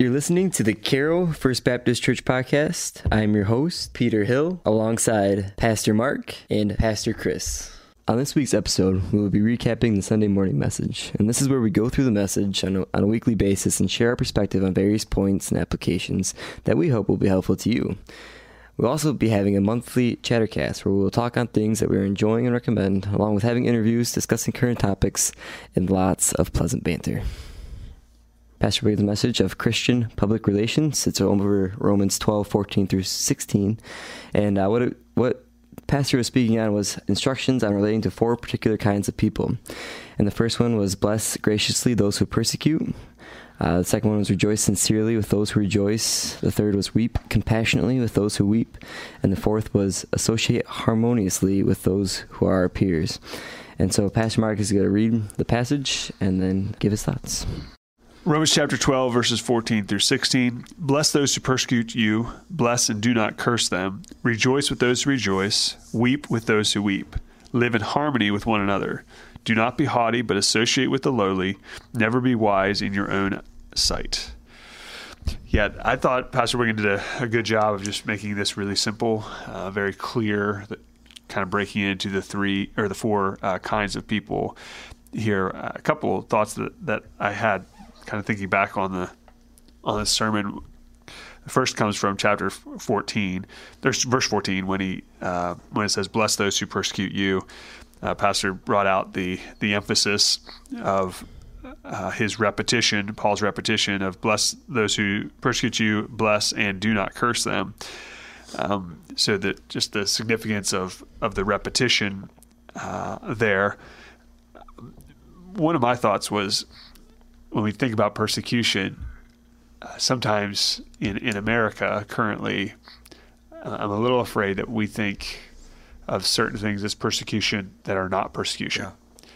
You're listening to the Caro First Baptist Church podcast. I'm your host, Peter Hill, alongside Pastor Mark and Pastor Chris. On this week's episode, we will be recapping the Sunday morning message, and this is where we go through the message on a, on a weekly basis and share our perspective on various points and applications that we hope will be helpful to you. We'll also be having a monthly chattercast where we will talk on things that we're enjoying and recommend, along with having interviews, discussing current topics, and lots of pleasant banter. Pastor the message of Christian public relations. It's over Romans 12, 14 through 16. And uh, what, what Pastor was speaking on was instructions on relating to four particular kinds of people. And the first one was bless graciously those who persecute. Uh, the second one was rejoice sincerely with those who rejoice. The third was weep compassionately with those who weep. And the fourth was associate harmoniously with those who are our peers. And so Pastor Mark is going to read the passage and then give his thoughts. Romans chapter 12, verses 14 through 16. Bless those who persecute you, bless and do not curse them. Rejoice with those who rejoice, weep with those who weep. Live in harmony with one another. Do not be haughty, but associate with the lowly. Never be wise in your own sight. Yeah, I thought Pastor Wigan did a, a good job of just making this really simple, uh, very clear, that kind of breaking it into the three or the four uh, kinds of people here. A couple of thoughts that, that I had kind of thinking back on the on the sermon. The first comes from chapter 14. There's verse 14 when he uh, when it says, "Bless those who persecute you." Uh, Pastor brought out the the emphasis of uh, his repetition, Paul's repetition of "Bless those who persecute you, bless and do not curse them." Um, so that just the significance of of the repetition uh, there. One of my thoughts was when we think about persecution, uh, sometimes in, in America currently, uh, I'm a little afraid that we think of certain things as persecution that are not persecution. Yeah.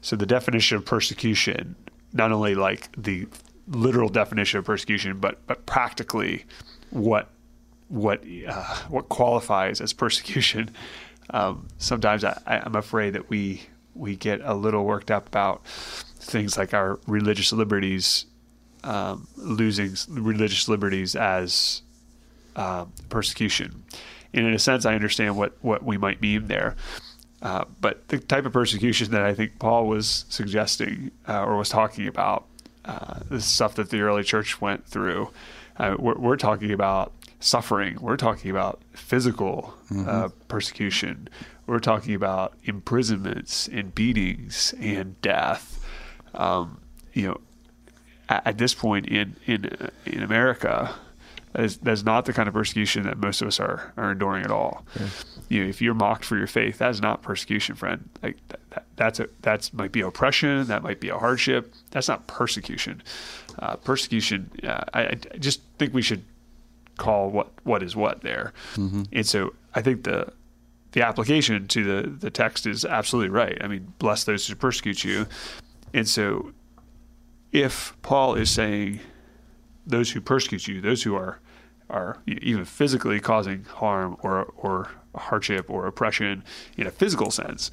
So the definition of persecution, not only like the literal definition of persecution, but but practically what what uh, what qualifies as persecution. Um, sometimes I, I'm afraid that we we get a little worked up about things like our religious liberties, um, losing religious liberties as uh, persecution. And in a sense, I understand what, what we might mean there. Uh, but the type of persecution that I think Paul was suggesting uh, or was talking about, uh, the stuff that the early church went through, uh, we're, we're, talking about suffering. We're talking about physical mm-hmm. Uh, persecution. We're talking about imprisonments and beatings and death um, you know, at, at, this point in in in America, that is, that's not the kind of persecution that most of us are are enduring at all. Yeah. You know, if you're mocked for your faith, that is not persecution, friend. Like that, that's a that's might be oppression, that might be a hardship. That's not persecution. Uh, persecution. Uh, I, I, just think we should call what what is what there. Mm-hmm. And so I think the the application to the the text is absolutely right. I mean, bless those who persecute you. And so, if Paul is saying those who persecute you, those who are are even physically causing harm or or hardship or oppression in a physical sense,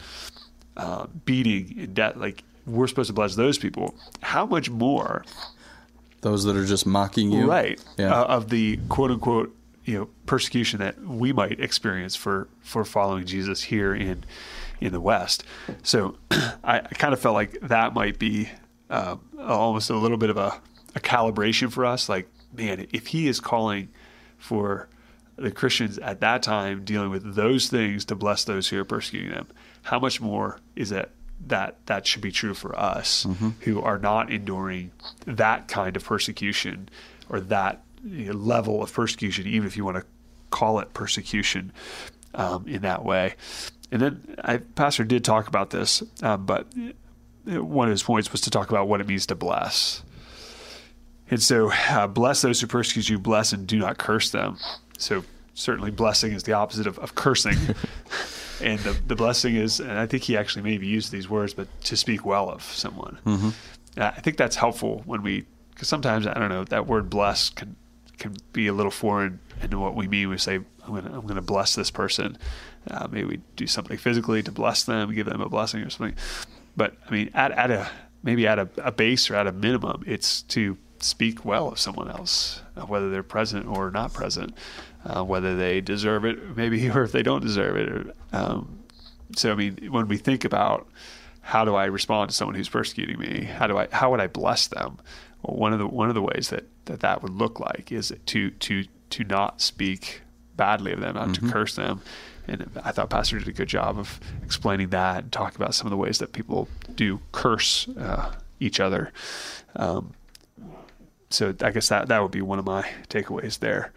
uh, beating and death, like we're supposed to bless those people. How much more? Those that are just mocking you, right? Yeah. Uh, of the quote unquote you know persecution that we might experience for for following Jesus here in in the West. So I, I kind of felt like that might be uh, almost a little bit of a, a calibration for us. Like, man, if he is calling for the Christians at that time dealing with those things to bless those who are persecuting them, how much more is it that that should be true for us mm-hmm. who are not enduring that kind of persecution or that level of persecution, even if you want to call it persecution um, in that way. And then I, Pastor did talk about this, um, but one of his points was to talk about what it means to bless. And so, uh, bless those who persecute you, bless and do not curse them. So, certainly, blessing is the opposite of, of cursing. and the, the blessing is, and I think he actually maybe used these words, but to speak well of someone. Mm-hmm. I think that's helpful when we, because sometimes, I don't know, that word bless can, can be a little foreign into what we mean. We say, I'm going to I'm gonna bless this person. Uh, maybe we do something physically to bless them, give them a blessing or something. But I mean, at, at a maybe at a, a, base or at a minimum, it's to speak well of someone else, uh, whether they're present or not present, uh, whether they deserve it, maybe, or if they don't deserve it. Um, so, I mean, when we think about how do I respond to someone who's persecuting me, how do I, how would I bless them? Well, one of the one of the ways that, that that would look like is to to to not speak badly of them, not mm-hmm. to curse them. And I thought Pastor did a good job of explaining that and talking about some of the ways that people do curse uh, each other. Um, so I guess that that would be one of my takeaways there.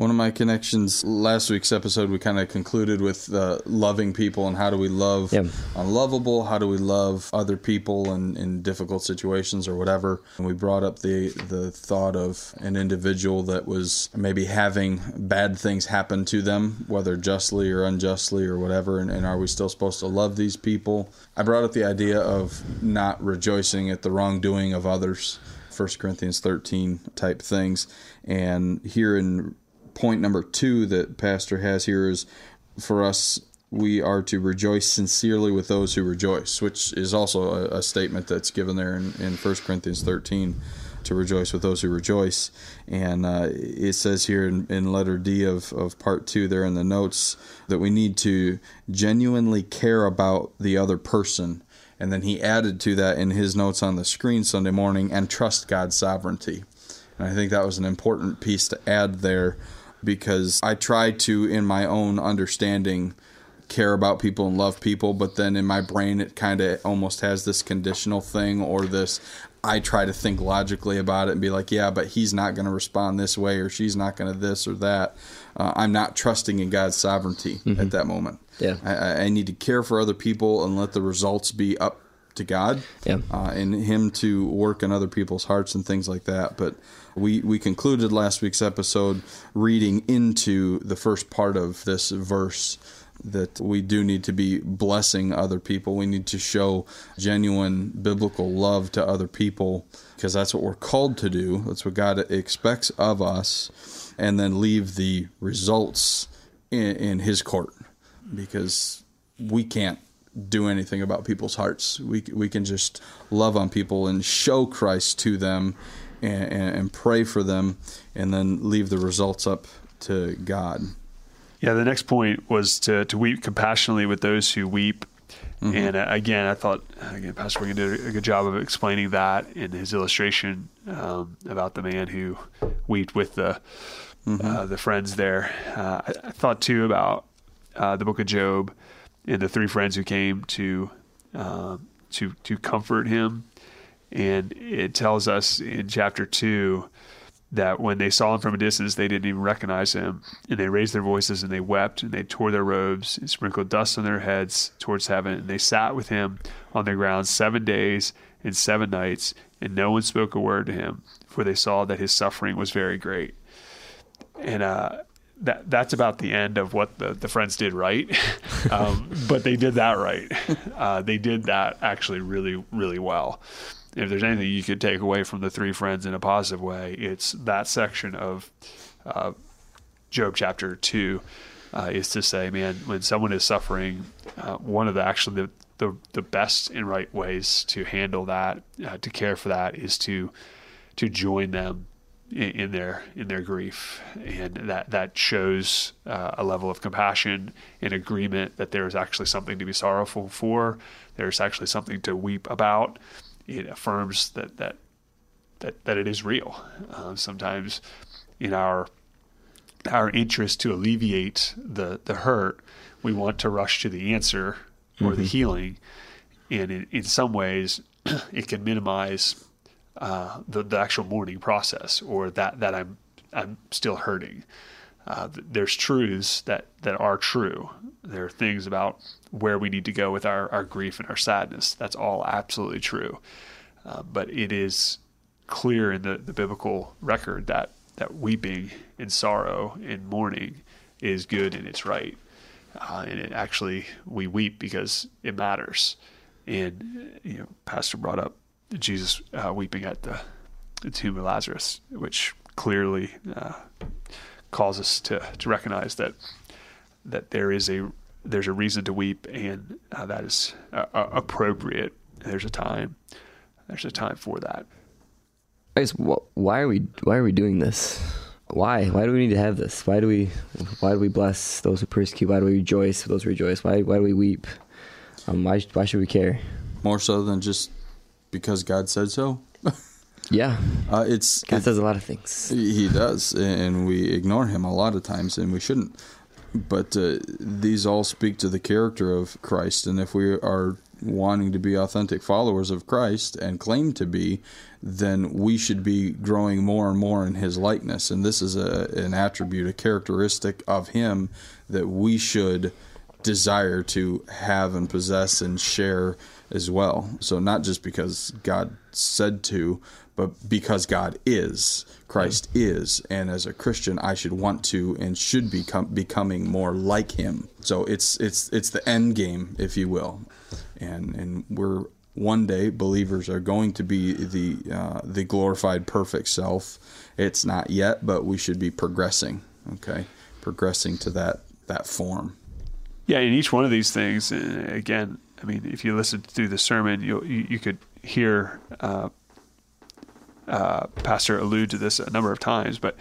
One of my connections last week's episode, we kind of concluded with uh, loving people and how do we love yep. unlovable? How do we love other people in, in difficult situations or whatever? And we brought up the the thought of an individual that was maybe having bad things happen to them, whether justly or unjustly or whatever. And, and are we still supposed to love these people? I brought up the idea of not rejoicing at the wrongdoing of others. 1 Corinthians 13 type things. And here in point number two that Pastor has here is for us, we are to rejoice sincerely with those who rejoice, which is also a, a statement that's given there in, in 1 Corinthians 13 to rejoice with those who rejoice. And uh, it says here in, in, letter D of, of part two, there in the notes, that we need to genuinely care about the other person. And then he added to that in his notes on the screen Sunday morning and trust God's sovereignty. And I think that was an important piece to add there because I try to, in my own understanding, care about people and love people, but then in my brain, it kind of almost has this conditional thing or this. I try to think logically about it and be like, yeah, but he's not going to respond this way or she's not going to this or that. Uh, I'm not trusting in God's sovereignty mm-hmm. at that moment. Yeah, I, I, need to care for other people and let the results be up to God. Yeah, uh, and Him to work in other people's hearts and things like that. But we, we concluded last week's episode reading into the first part of this verse that we do need to be blessing other people. We need to show genuine biblical love to other people because that's what we're called to do. That's what God expects of us. And then leave the results in, in His court because we can't do anything about people's hearts. We, we can just love on people and show Christ to them and, and pray for them, and then leave the results up to God. Yeah, the next point was to, to weep compassionately with those who weep. Mm-hmm. And uh, again, I thought again, Pastor Wigan did a good job of explaining that in his illustration um, about the man who wept with the mm-hmm. uh, the friends there. Uh, I, I, thought too about uh, the book of Job and the three friends who came to um, to to comfort him and it tells us in chapter 2 that when they saw him from a distance, they didn't even recognize him. And they raised their voices and they wept and they tore their robes and sprinkled dust on their heads towards heaven. And they sat with him on the ground seven days and seven nights, and no one spoke a word to him, for they saw that his suffering was very great. And uh, that that's about the end of what the, the friends did right. um, but they did that right. Uh, they did that actually really, really well if there's anything you could take away from the three friends in a positive way, it's that section of uh, Job chapter two uh, is to say, man, when someone is suffering, uh, one of the actually the, the, the best and right ways to handle that, uh, to care for that, is to to join them in, in their in their grief, and that that shows uh, a level of compassion and agreement that there is actually something to be sorrowful for. There's actually something to weep about it affirms that that that, that it is real. Uh, sometimes in our our interest to alleviate the the hurt, we want to rush to the answer or mm-hmm. the healing, and in, in some ways, it can minimize uh, the the actual mourning process or that that I'm I'm still hurting. Uh, there's truths that, that are true. There are things about where we need to go with our, our grief and our sadness. That's all absolutely true. Uh, but it is clear in the, the biblical record that, that weeping and sorrow and mourning is good and it's right. Uh, and it actually, we weep because it matters. And, you know, Pastor brought up Jesus uh, weeping at the, the tomb of Lazarus, which clearly uh, calls us to, to recognize that that there is a there's a reason to weep, and uh, that is uh, uh appropriate. There's a time. There's a time for that. I guess why are we why are we doing this? Why? Why do we need to have this? Why do we why do we bless those who persecute? Why do we rejoice for those who rejoice? Why why do we weep? Um, why why should we care? More so than just because God said so. yeah, uh, it's God it, says a lot of things. He does, and we ignore Him a lot of times, and we shouldn't. But uh, these all speak to the character of Christ, and if we are wanting to be authentic followers of Christ and claim to be, then we should be growing more and more in his likeness. And this is a, an attribute, a characteristic of him that we should desire to have and possess and share as well. So, not just because God said to, but because God is. Christ is, and as a Christian, I should want to and should become becoming more like Him. So it's it's it's the end game, if you will, and and we're one day believers are going to be the uh, the glorified perfect self. It's not yet, but we should be progressing. Okay, progressing to that that form. Yeah, in each one of these things, uh, again, I mean, if you listen through the sermon, you you, could hear uh, uh, Pastor allude to this a number of times, but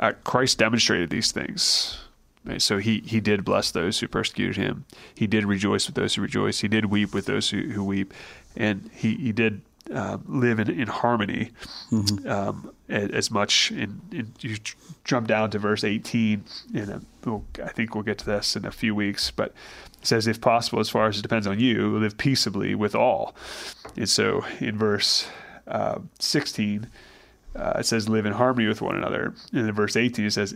uh, Christ demonstrated these things Right? So he he did bless those who persecuted him. He did rejoice with those who rejoice. He did weep with those who, who weep, and he he did uh, live in, in harmony mm-hmm. um, as much. In, in, you jump down to verse 18, and we'll, I think we'll get to this in a few weeks, but it says, if possible, as far as it depends on you, live peaceably with all. And so in verse uh, 16, uh, it says, live in harmony with one another. And in verse 18, it says,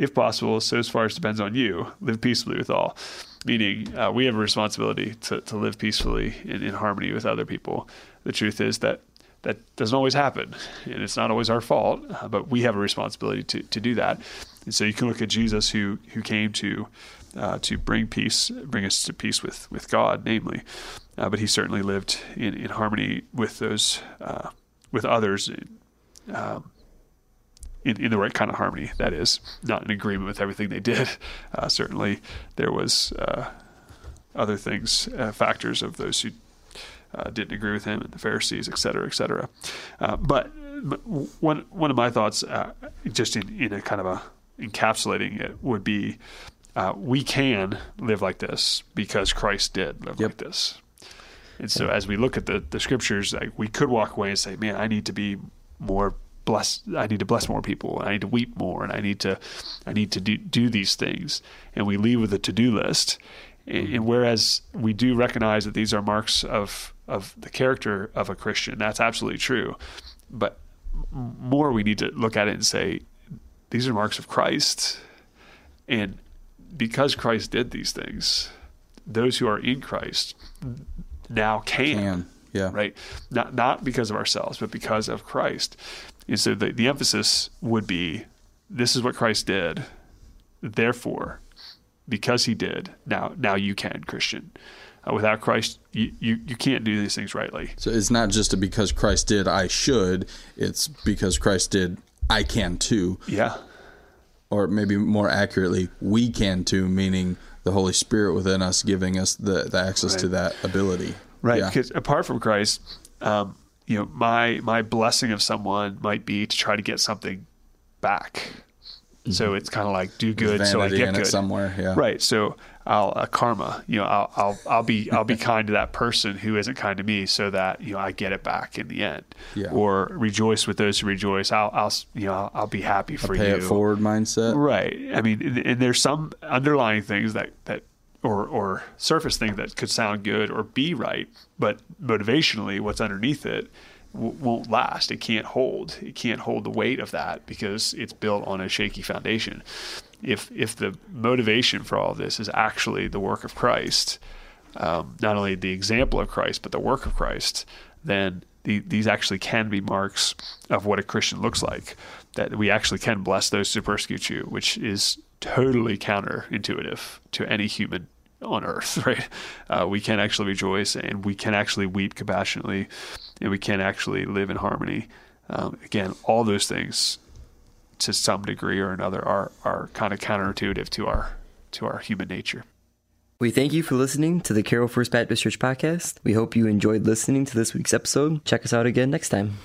if possible, so as far as depends on you, live peaceably with all. Meaning, uh, we have a responsibility to, to live peacefully in, in harmony with other people. The truth is that that doesn't always happen, and it's not always our fault, uh, but we have a responsibility to, to do that. And so you can look at Jesus, who who came to uh, to bring peace, bring us to peace with with God, namely, uh, but he certainly lived in, in harmony with those uh, with others. Um, in, in the right kind of harmony. That is not in agreement with everything they did. Uh, certainly, there was uh, other things, uh, factors of those who uh, didn't agree with him, and the Pharisees, et cetera, et cetera. Uh, but one one of my thoughts, uh, just in, in a kind of a encapsulating it, would be we can live like this because Christ did live yep. like this. And so, as we look at the, the scriptures, like we could walk away and say, "Man, I need to be more bless I need to bless more people I need to weep more and I need to I need to do, do these things and we leave with a to-do list and, and, mm-hmm. whereas we do recognize that these are marks of of the character of a Christian that's absolutely true but more we need to look at it and say these are marks of Christ and because Christ did these things those who are in Christ now can, can. Yeah. Right. Not not because of ourselves, but because of Christ. And so the, the emphasis would be this is what Christ did. Therefore, because he did, now now you can, Christian. Uh, without Christ, you, you, you can't do these things rightly. So it's not just a because Christ did, I should. It's because Christ did, I can too. Yeah. Or maybe more accurately, we can too, meaning the Holy Spirit within us giving us the, the access right. to that ability. Right. Yeah. Because apart from Christ, um, you know, my my blessing of someone might be to try to get something back. Mm-hmm. So it's kind of like do good, so I get good somewhere. Yeah. Right. So I'll uh, karma. You know, I'll I'll I'll be I'll be kind to that person who isn't kind to me, so that you know I get it back in the end. Yeah. Or rejoice with those who rejoice. I'll I'll you know I'll, I'll be happy for a pay you. It forward mindset. Right. I mean, and, and there's some underlying things that that or or surface thing that could sound good or be right, but motivationally, what's underneath it w- won't last. It can't hold. It can't hold the weight of that because it's built on a shaky foundation. If if the motivation for all this is actually the work of Christ, um, not only the example of Christ but the work of Christ, then the, these actually can be marks of what a Christian looks like. That we actually can bless those who persecute you, which is totally counterintuitive to any human on earth, right? Uh, we can actually rejoice and we can actually weep compassionately and we can actually live in harmony. Um, again, all those things to some degree or another are, are kind of counterintuitive to our to our human nature. We thank you for listening to the Carroll First Baptist Church podcast. We hope you enjoyed listening to this week's episode. Check us out again next time.